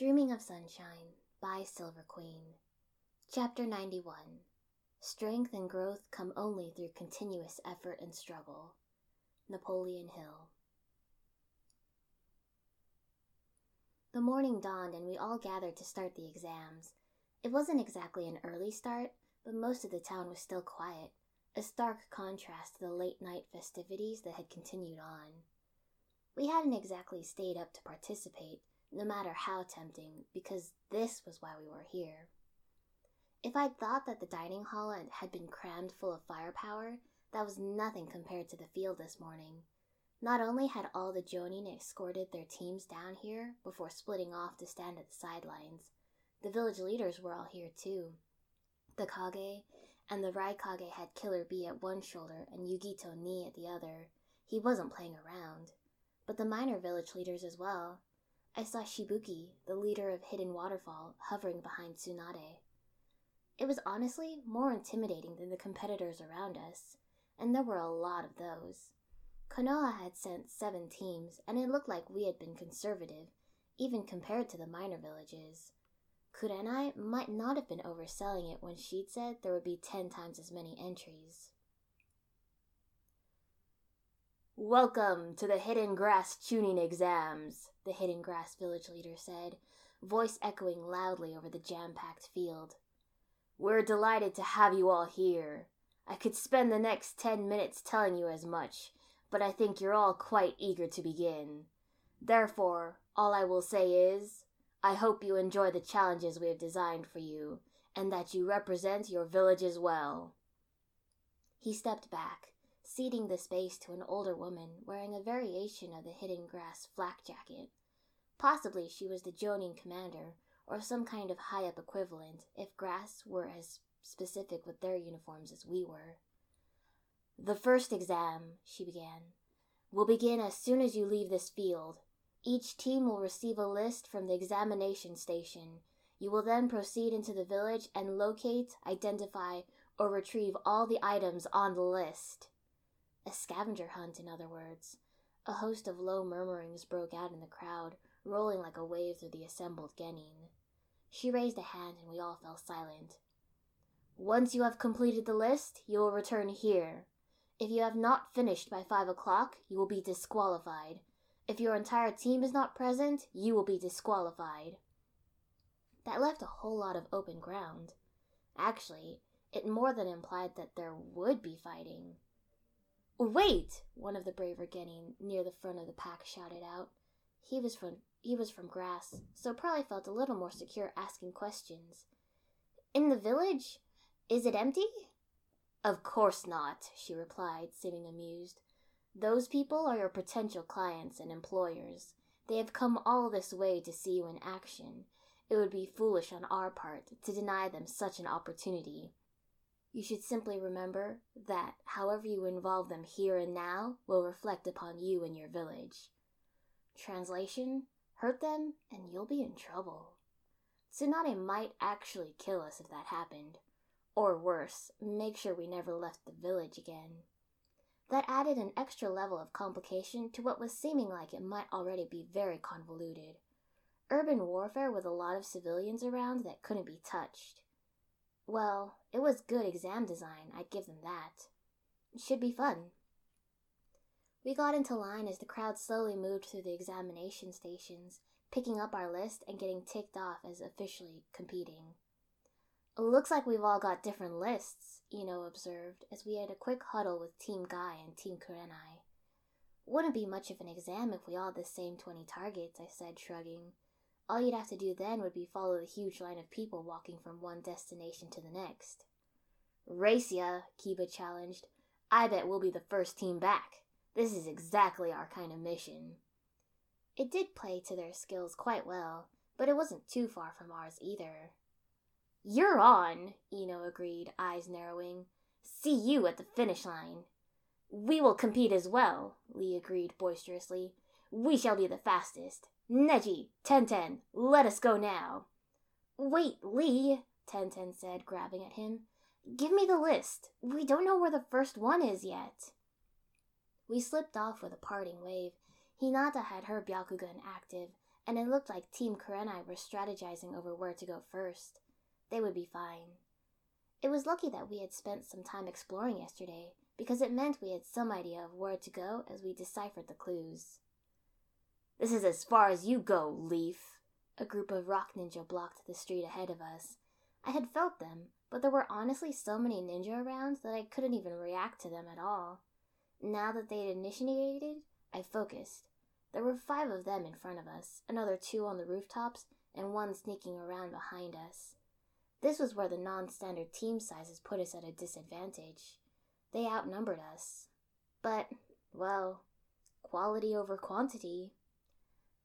Dreaming of Sunshine by Silver Queen. Chapter 91 Strength and growth come only through continuous effort and struggle. Napoleon Hill. The morning dawned and we all gathered to start the exams. It wasn't exactly an early start, but most of the town was still quiet, a stark contrast to the late night festivities that had continued on. We hadn't exactly stayed up to participate, no matter how tempting, because this was why we were here. If I'd thought that the dining hall had been crammed full of firepower, that was nothing compared to the field this morning. Not only had all the Jonin escorted their teams down here before splitting off to stand at the sidelines, the village leaders were all here too. The Kage and the Raikage had Killer Bee at one shoulder and Yugito Nii at the other. He wasn't playing around. But the minor village leaders as well. I saw Shibuki, the leader of Hidden Waterfall, hovering behind Tsunade. It was honestly more intimidating than the competitors around us, and there were a lot of those. Konoha had sent seven teams, and it looked like we had been conservative, even compared to the minor villages. Kurenai might not have been overselling it when she'd said there would be ten times as many entries. Welcome to the Hidden Grass Chunin exams, the Hidden Grass village leader said, voice echoing loudly over the jam packed field. We're delighted to have you all here. I could spend the next ten minutes telling you as much, but I think you're all quite eager to begin. Therefore, all I will say is, I hope you enjoy the challenges we have designed for you, and that you represent your villages well. He stepped back, ceding the space to an older woman wearing a variation of the hidden grass flak jacket. Possibly she was the Jonin commander, or some kind of high up equivalent, if grass were as specific with their uniforms as we were. The first exam, she began, will begin as soon as you leave this field. Each team will receive a list from the examination station. You will then proceed into the village and locate, identify, or retrieve all the items on the list. A scavenger hunt, in other words. A host of low murmurings broke out in the crowd, rolling like a wave through the assembled Genin. She raised a hand and we all fell silent. Once you have completed the list, you will return here. If you have not finished by five o'clock, you will be disqualified. If your entire team is not present, you will be disqualified. That left a whole lot of open ground. Actually, it more than implied that there would be fighting. Wait! One of the braver Genin near the front of the pack shouted out. He was from he was from grass, so probably felt a little more secure asking questions. In the village? Is it empty? Of course not, she replied, seeming amused. Those people are your potential clients and employers. They have come all this way to see you in action. It would be foolish on our part to deny them such an opportunity. You should simply remember that however you involve them here and now will reflect upon you and your village. Translation Hurt them, and you'll be in trouble. Tsunade might actually kill us if that happened. Or worse, make sure we never left the village again. That added an extra level of complication to what was seeming like it might already be very convoluted. Urban warfare with a lot of civilians around that couldn't be touched. Well, it was good exam design, I'd give them that. Should be fun. We got into line as the crowd slowly moved through the examination stations, picking up our list and getting ticked off as officially competing. Looks like we've all got different lists, Ino observed as we had a quick huddle with Team Guy and Team Kurenai. Wouldn't be much of an exam if we all had the same 20 targets, I said, shrugging. All you'd have to do then would be follow the huge line of people walking from one destination to the next. Race ya, Kiba challenged. I bet we'll be the first team back. This is exactly our kind of mission. It did play to their skills quite well, but it wasn't too far from ours either. You're on, Ino agreed, eyes narrowing. See you at the finish line. We will compete as well, Lee agreed boisterously. We shall be the fastest. Neji, Tenten, let us go now. Wait, Lee, Tenten said, grabbing at him. Give me the list. We don't know where the first one is yet. We slipped off with a parting wave. Hinata had her Byakugan active, and it looked like Team Kurenai were strategizing over where to go first. They would be fine. It was lucky that we had spent some time exploring yesterday, because it meant we had some idea of where to go as we deciphered the clues. This is as far as you go, Leaf. A group of rock ninja blocked the street ahead of us. I had felt them, but there were honestly so many ninja around that I couldn't even react to them at all. Now that they had initiated, I focused. There were five of them in front of us, another two on the rooftops, and one sneaking around behind us. This was where the non standard team sizes put us at a disadvantage. They outnumbered us. But, well, quality over quantity.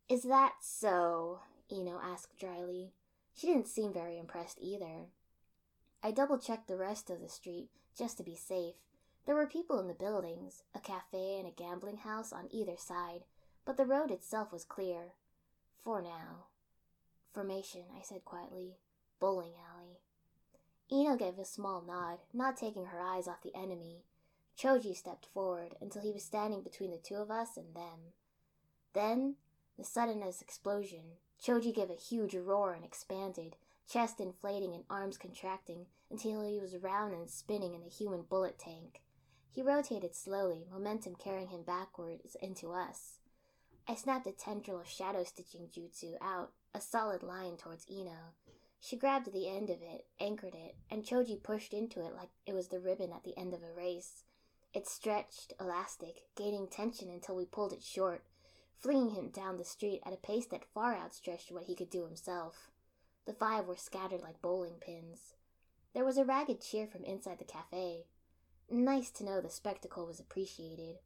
Is that so? Ino asked dryly. She didn't seem very impressed either. I double checked the rest of the street just to be safe. There were people in the buildings, a cafe and a gambling house on either side, but the road itself was clear. For now. Formation, I said quietly. Bowling alley. Ino gave a small nod, not taking her eyes off the enemy. Choji stepped forward until he was standing between the two of us and them. Then, the suddenness explosion, Choji gave a huge roar and expanded, chest inflating and arms contracting until he was round and spinning in a human bullet tank. He rotated slowly, momentum carrying him backwards into us. I snapped a tendril of shadow stitching jutsu out, a solid line towards Ino. She grabbed the end of it, anchored it, and Choji pushed into it like it was the ribbon at the end of a race. It stretched, elastic, gaining tension until we pulled it short, flinging him down the street at a pace that far outstretched what he could do himself. The five were scattered like bowling pins. There was a ragged cheer from inside the cafe. Nice to know the spectacle was appreciated.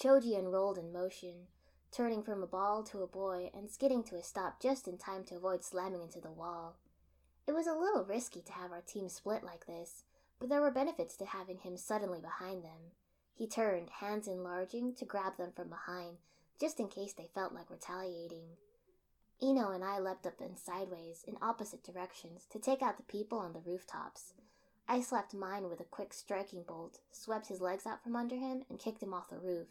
Choji unrolled in motion, turning from a ball to a boy and skidding to a stop just in time to avoid slamming into the wall. It was a little risky to have our team split like this, but there were benefits to having him suddenly behind them. He turned, hands enlarging, to grab them from behind, just in case they felt like retaliating. Ino and I leapt up and sideways in opposite directions to take out the people on the rooftops. I slapped mine with a quick striking bolt, swept his legs out from under him, and kicked him off the roof.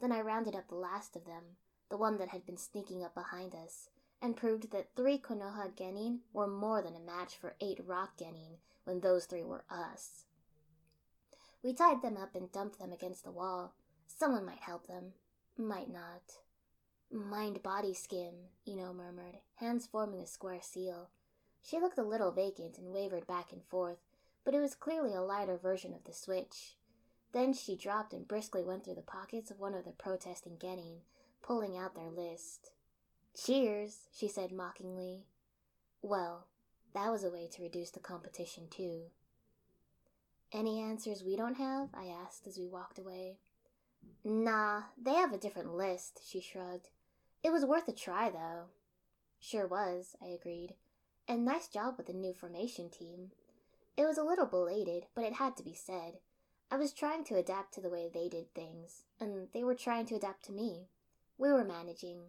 Then I rounded up the last of them, the one that had been sneaking up behind us, and proved that three Konoha Genin were more than a match for eight Rock Genin when those three were us. We tied them up and dumped them against the wall. Someone might help them, might not. Mind body skim, Ino murmured, hands forming a square seal. She looked a little vacant and wavered back and forth, but it was clearly a lighter version of the switch. Then she dropped and briskly went through the pockets of one of the protesting Genin, pulling out their list. Cheers, she said mockingly. Well, that was a way to reduce the competition, too. Any answers we don't have? I asked as we walked away. Nah, they have a different list, she shrugged. It was worth a try, though. Sure was, I agreed. And nice job with the new formation team. It was a little belated, but it had to be said. I was trying to adapt to the way they did things, and they were trying to adapt to me. We were managing.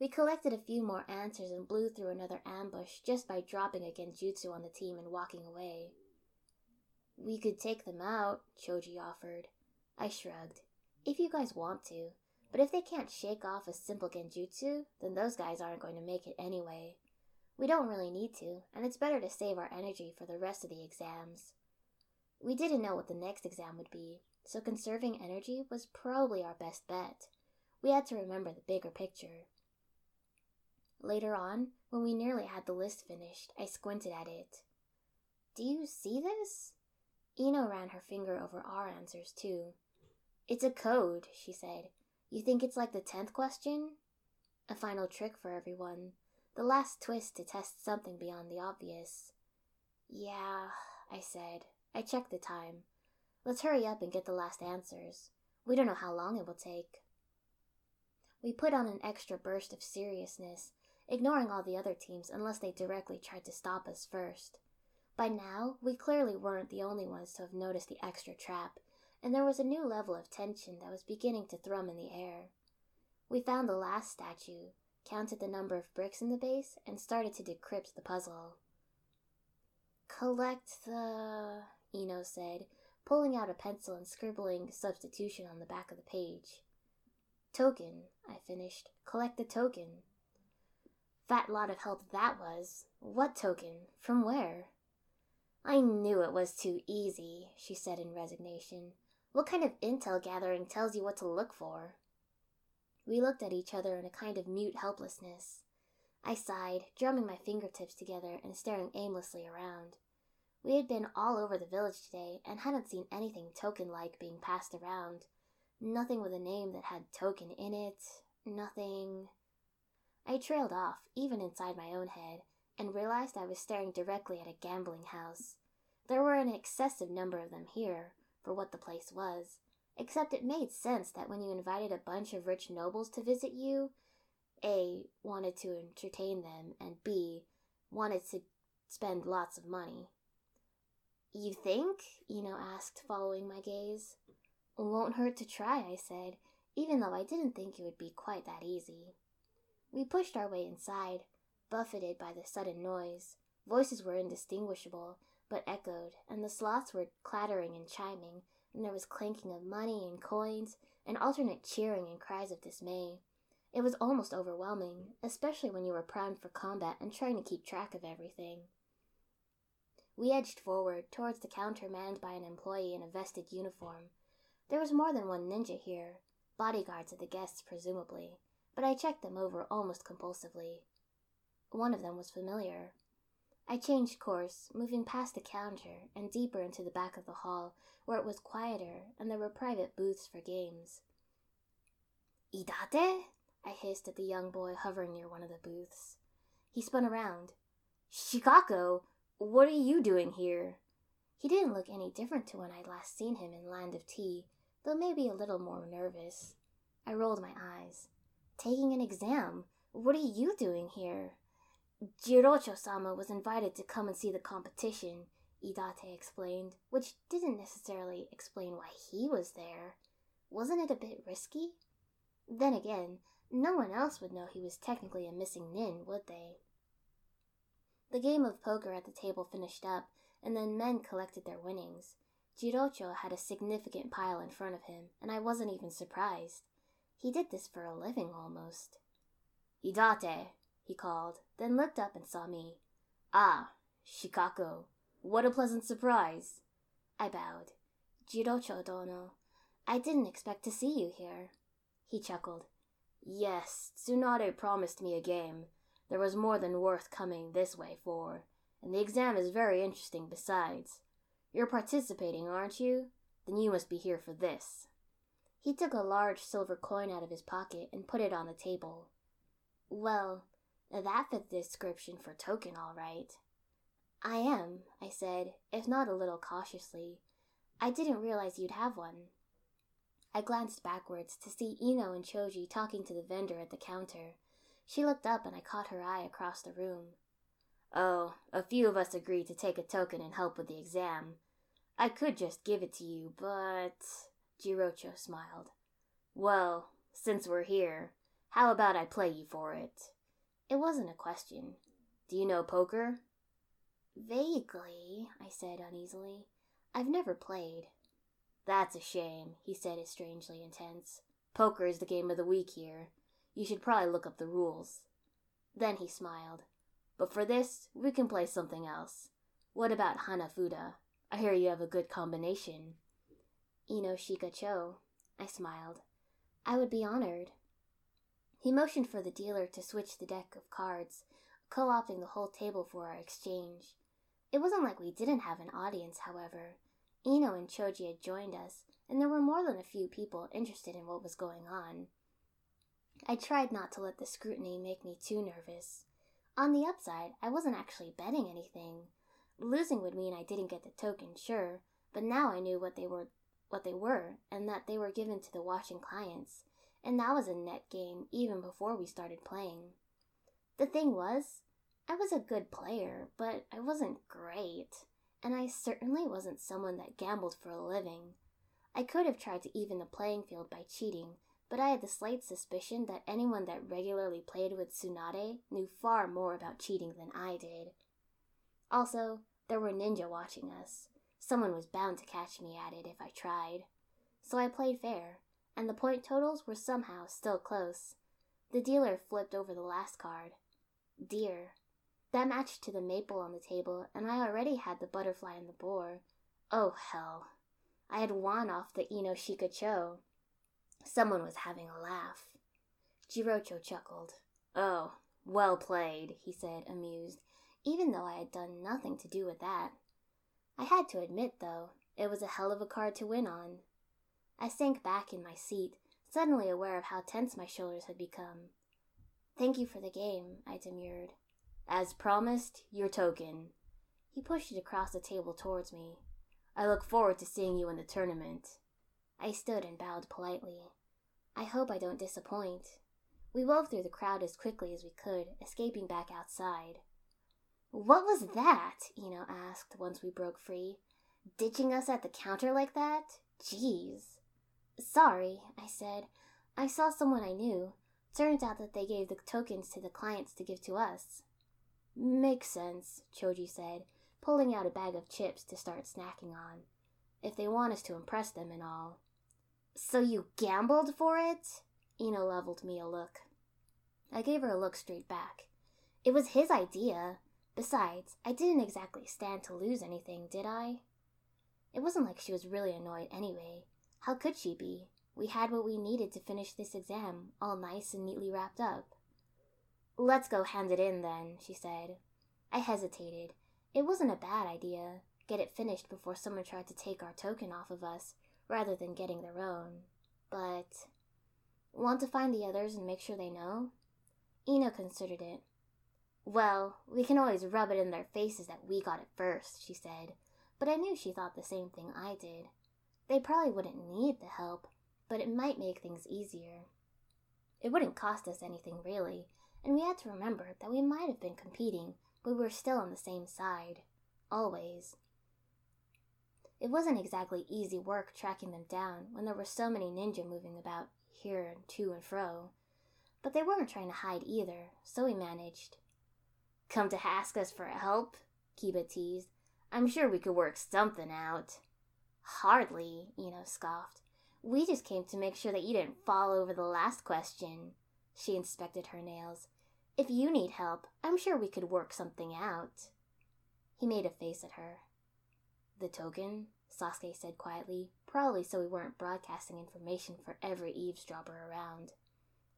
We collected a few more answers and blew through another ambush just by dropping a genjutsu on the team and walking away. We could take them out, Choji offered. I shrugged. If you guys want to, but if they can't shake off a simple genjutsu, then those guys aren't going to make it anyway. We don't really need to, and it's better to save our energy for the rest of the exams. We didn't know what the next exam would be, so conserving energy was probably our best bet. We had to remember the bigger picture. Later on, when we nearly had the list finished, I squinted at it. Do you see this? Ino ran her finger over our answers, too. It's a code, she said. You think it's like the tenth question? A final trick for everyone. The last twist to test something beyond the obvious. Yeah, I said. I checked the time. Let's hurry up and get the last answers. We don't know how long it will take. We put on an extra burst of seriousness, ignoring all the other teams unless they directly tried to stop us first. By now, we clearly weren't the only ones to have noticed the extra trap, and there was a new level of tension that was beginning to thrum in the air. We found the last statue, counted the number of bricks in the base, and started to decrypt the puzzle. Collect the. Ino said, pulling out a pencil and scribbling substitution on the back of the page. Token, I finished. Collect the token. Fat lot of help that was. What token? From where? I knew it was too easy, she said in resignation. What kind of intel gathering tells you what to look for? We looked at each other in a kind of mute helplessness. I sighed, drumming my fingertips together and staring aimlessly around. We had been all over the village today and hadn't seen anything token like being passed around. Nothing with a name that had token in it. Nothing. I trailed off, even inside my own head, and realized I was staring directly at a gambling house. There were an excessive number of them here, for what the place was, except it made sense that when you invited a bunch of rich nobles to visit you, A. wanted to entertain them, and B. wanted to spend lots of money. You think? Ino asked, following my gaze. Won't hurt to try, I said, even though I didn't think it would be quite that easy. We pushed our way inside, buffeted by the sudden noise. Voices were indistinguishable, but echoed, and the slots were clattering and chiming, and there was clanking of money and coins, and alternate cheering and cries of dismay. It was almost overwhelming, especially when you were primed for combat and trying to keep track of everything. We edged forward towards the counter manned by an employee in a vested uniform. There was more than one ninja here, bodyguards of the guests, presumably, but I checked them over almost compulsively. One of them was familiar. I changed course, moving past the counter and deeper into the back of the hall, where it was quieter and there were private booths for games. Idate? I hissed at the young boy hovering near one of the booths. He spun around. Shikako, what are you doing here? He didn't look any different to when I'd last seen him in Land of Tea, though maybe a little more nervous. I rolled my eyes. Taking an exam? What are you doing here? Jirocho sama was invited to come and see the competition, Idate explained, which didn't necessarily explain why he was there. Wasn't it a bit risky? Then again, no one else would know he was technically a missing nin, would they? The game of poker at the table finished up, and then men collected their winnings. Jirocho had a significant pile in front of him, and I wasn't even surprised. He did this for a living almost. Idate, he called, then looked up and saw me. Ah, Shikako, what a pleasant surprise. I bowed. Jirocho dono, I didn't expect to see you here. He chuckled. Yes, Tsunade promised me a game, there was more than worth coming this way for, and the exam is very interesting besides. You're participating, aren't you? Then you must be here for this. He took a large silver coin out of his pocket and put it on the table. Well, that fit the description for token, all right. I am, I said, if not a little cautiously. I didn't realize you'd have one. I glanced backwards to see Ino and Choji talking to the vendor at the counter. She looked up and I caught her eye across the room. Oh, a few of us agreed to take a token and help with the exam. I could just give it to you, but. Jirocho smiled. Well, since we're here, how about I play you for it? It wasn't a question. Do you know poker? Vaguely, I said uneasily. I've never played. That's a shame, he said strangely intense. Poker is the game of the week here. You should probably look up the rules. Then he smiled. But for this, we can play something else. What about Hanafuda? I hear you have a good combination. Ino Shikacho. I smiled. I would be honored. He motioned for the dealer to switch the deck of cards, co opting the whole table for our exchange. It wasn't like we didn't have an audience, however. Ino and Choji had joined us, and there were more than a few people interested in what was going on. I tried not to let the scrutiny make me too nervous. On the upside, I wasn't actually betting anything. Losing would mean I didn't get the token, sure, but now I knew what they were what they were and that they were given to the watching clients, and that was a net gain even before we started playing. The thing was, I was a good player, but I wasn't great, and I certainly wasn't someone that gambled for a living. I could have tried to even the playing field by cheating, but I had the slight suspicion that anyone that regularly played with Tsunade knew far more about cheating than I did. Also, there were ninja watching us. Someone was bound to catch me at it if I tried. So I played fair, and the point totals were somehow still close. The dealer flipped over the last card. Deer. That matched to the maple on the table, and I already had the butterfly and the boar. Oh, hell. I had won off the Inoshika Cho. Someone was having a laugh. Jirocho chuckled. Oh, well played, he said, amused, even though I had done nothing to do with that. I had to admit, though, it was a hell of a card to win on. I sank back in my seat, suddenly aware of how tense my shoulders had become. Thank you for the game, I demurred. As promised, your token. He pushed it across the table towards me. I look forward to seeing you in the tournament. I stood and bowed politely. I hope I don't disappoint. We wove through the crowd as quickly as we could, escaping back outside. What was that? Ino asked once we broke free. Ditching us at the counter like that? Jeez. Sorry, I said. I saw someone I knew. Turns out that they gave the tokens to the clients to give to us. Makes sense, Choji said, pulling out a bag of chips to start snacking on. If they want us to impress them and all. So you gambled for it? Ino leveled me a look. I gave her a look straight back. It was his idea. Besides, I didn't exactly stand to lose anything, did I? It wasn't like she was really annoyed anyway. How could she be? We had what we needed to finish this exam, all nice and neatly wrapped up. Let's go hand it in then, she said. I hesitated. It wasn't a bad idea. Get it finished before someone tried to take our token off of us, rather than getting their own. But. Want to find the others and make sure they know? Ino considered it. Well, we can always rub it in their faces that we got it first, she said, but I knew she thought the same thing I did. They probably wouldn't need the help, but it might make things easier. It wouldn't cost us anything really, and we had to remember that we might have been competing, but we were still on the same side. Always. It wasn't exactly easy work tracking them down when there were so many ninja moving about here and to and fro. But they weren't trying to hide either, so we managed. Come to ask us for help? Kiba teased. I'm sure we could work something out. Hardly, Ino scoffed. We just came to make sure that you didn't fall over the last question. She inspected her nails. If you need help, I'm sure we could work something out. He made a face at her. The token? Sasuke said quietly, probably so we weren't broadcasting information for every eavesdropper around.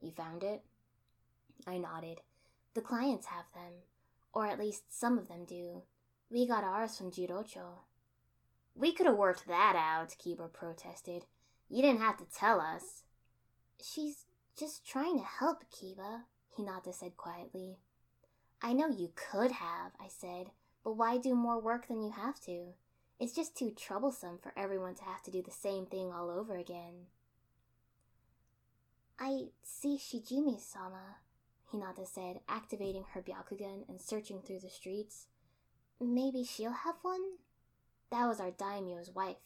You found it? I nodded. The clients have them, or at least some of them do. We got ours from Jirocho. We could have worked that out, Kiba protested. You didn't have to tell us. She's just trying to help, Kiba, Hinata said quietly. I know you could have, I said, but why do more work than you have to? It's just too troublesome for everyone to have to do the same thing all over again. I see Shijimi sama, Hinata said, activating her Byakugan and searching through the streets. Maybe she'll have one? That was our daimyo's wife.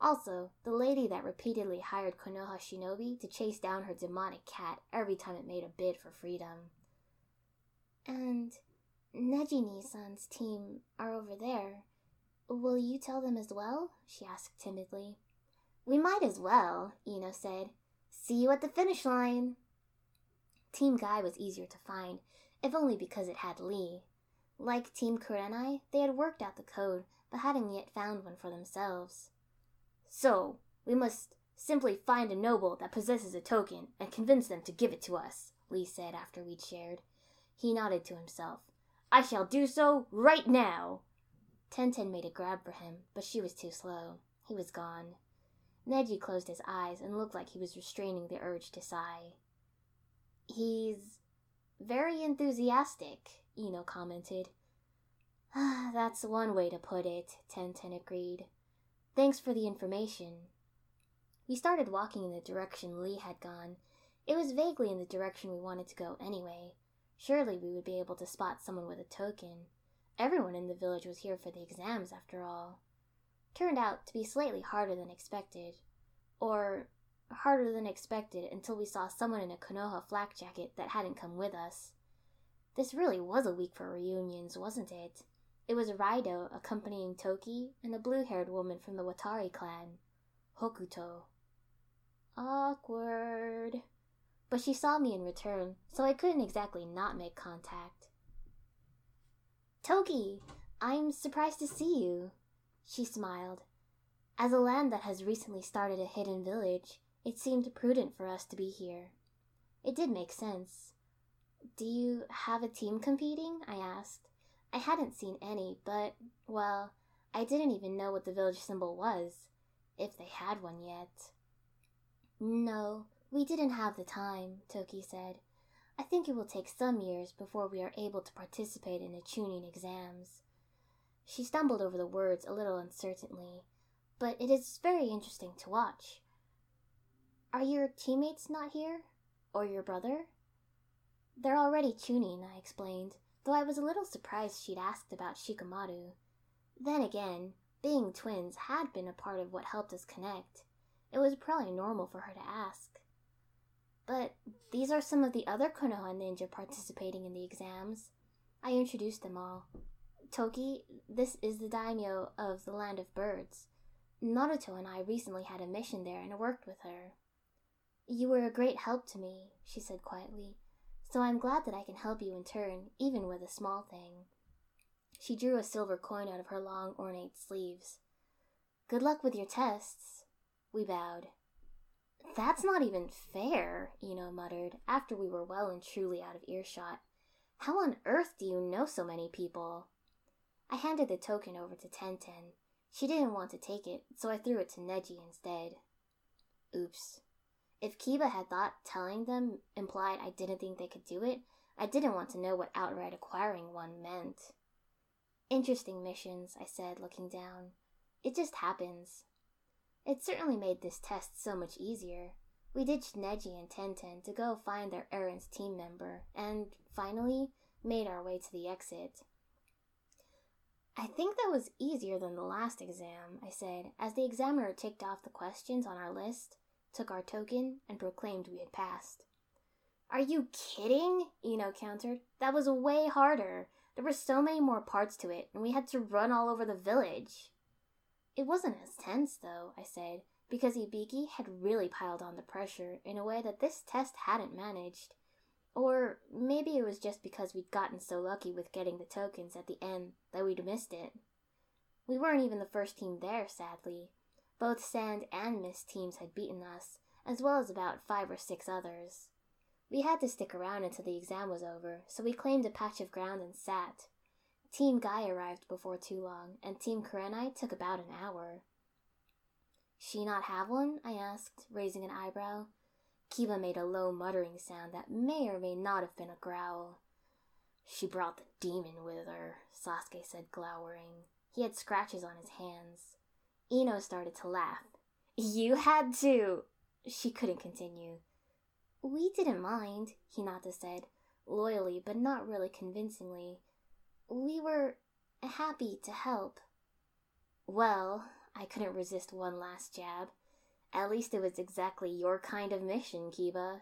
Also, the lady that repeatedly hired Konoha Shinobi to chase down her demonic cat every time it made a bid for freedom. And Neji-nii-san's team are over there. Will you tell them as well? she asked timidly. We might as well, Ino said. See you at the finish line. Team Guy was easier to find, if only because it had Lee. Like Team Kurenai, they had worked out the code, but hadn't yet found one for themselves. So, we must simply find a noble that possesses a token and convince them to give it to us, Lee said after we'd shared. He nodded to himself. I shall do so right now. Tenten made a grab for him, but she was too slow. He was gone. Neji closed his eyes and looked like he was restraining the urge to sigh. He's very enthusiastic, Ino commented. Ah, that's one way to put it, Tenten agreed. Thanks for the information. We started walking in the direction Lee had gone. It was vaguely in the direction we wanted to go anyway. Surely we would be able to spot someone with a token. Everyone in the village was here for the exams, after all. Turned out to be slightly harder than expected. Or harder than expected until we saw someone in a Konoha flak jacket that hadn't come with us. This really was a week for reunions, wasn't it? It was Raido accompanying Toki and a blue haired woman from the Watari clan, Hokuto. Awkward. But she saw me in return, so I couldn't exactly not make contact. Toki, I'm surprised to see you. She smiled. As a land that has recently started a hidden village, it seemed prudent for us to be here. It did make sense. Do you have a team competing? I asked. I hadn't seen any, but, well, I didn't even know what the village symbol was, if they had one yet. No, we didn't have the time, Toki said. I think it will take some years before we are able to participate in the Chunin exams. She stumbled over the words a little uncertainly, but it is very interesting to watch. Are your teammates not here? Or your brother? They're already Chunin, I explained, though I was a little surprised she'd asked about Shikamaru. Then again, being twins had been a part of what helped us connect. It was probably normal for her to ask. But these are some of the other Konoha ninja participating in the exams. I introduced them all. Toki, this is the daimyo of the Land of Birds. Naruto and I recently had a mission there and worked with her. You were a great help to me, she said quietly, so I'm glad that I can help you in turn, even with a small thing. She drew a silver coin out of her long, ornate sleeves. Good luck with your tests. We bowed. That's not even fair, Ino muttered, after we were well and truly out of earshot. How on earth do you know so many people? I handed the token over to Tenten. She didn't want to take it, so I threw it to Neji instead. Oops. If Kiba had thought telling them implied I didn't think they could do it, I didn't want to know what outright acquiring one meant. Interesting missions, I said, looking down. It just happens. It certainly made this test so much easier. We ditched Neji and Tenten to go find their Eren's team member, and finally made our way to the exit. I think that was easier than the last exam, I said, as the examiner ticked off the questions on our list, took our token, and proclaimed we had passed. Are you kidding? Ino countered. That was way harder. There were so many more parts to it, and we had to run all over the village. It wasn't as tense, though, I said, because Ibiki had really piled on the pressure in a way that this test hadn't managed. Or maybe it was just because we'd gotten so lucky with getting the tokens at the end that we'd missed it. We weren't even the first team there, sadly. Both Sand and Mist teams had beaten us, as well as about five or six others. We had to stick around until the exam was over, so we claimed a patch of ground and sat. Team Guy arrived before too long, and Team Kurenai took about an hour. She not have one? I asked, raising an eyebrow. Kiba made a low muttering sound that may or may not have been a growl. She brought the demon with her, Sasuke said, glowering. He had scratches on his hands. Ino started to laugh. You had to! She couldn't continue. We didn't mind, Hinata said, loyally but not really convincingly. We were happy to help. Well, I couldn't resist one last jab. At least it was exactly your kind of mission, Kiba,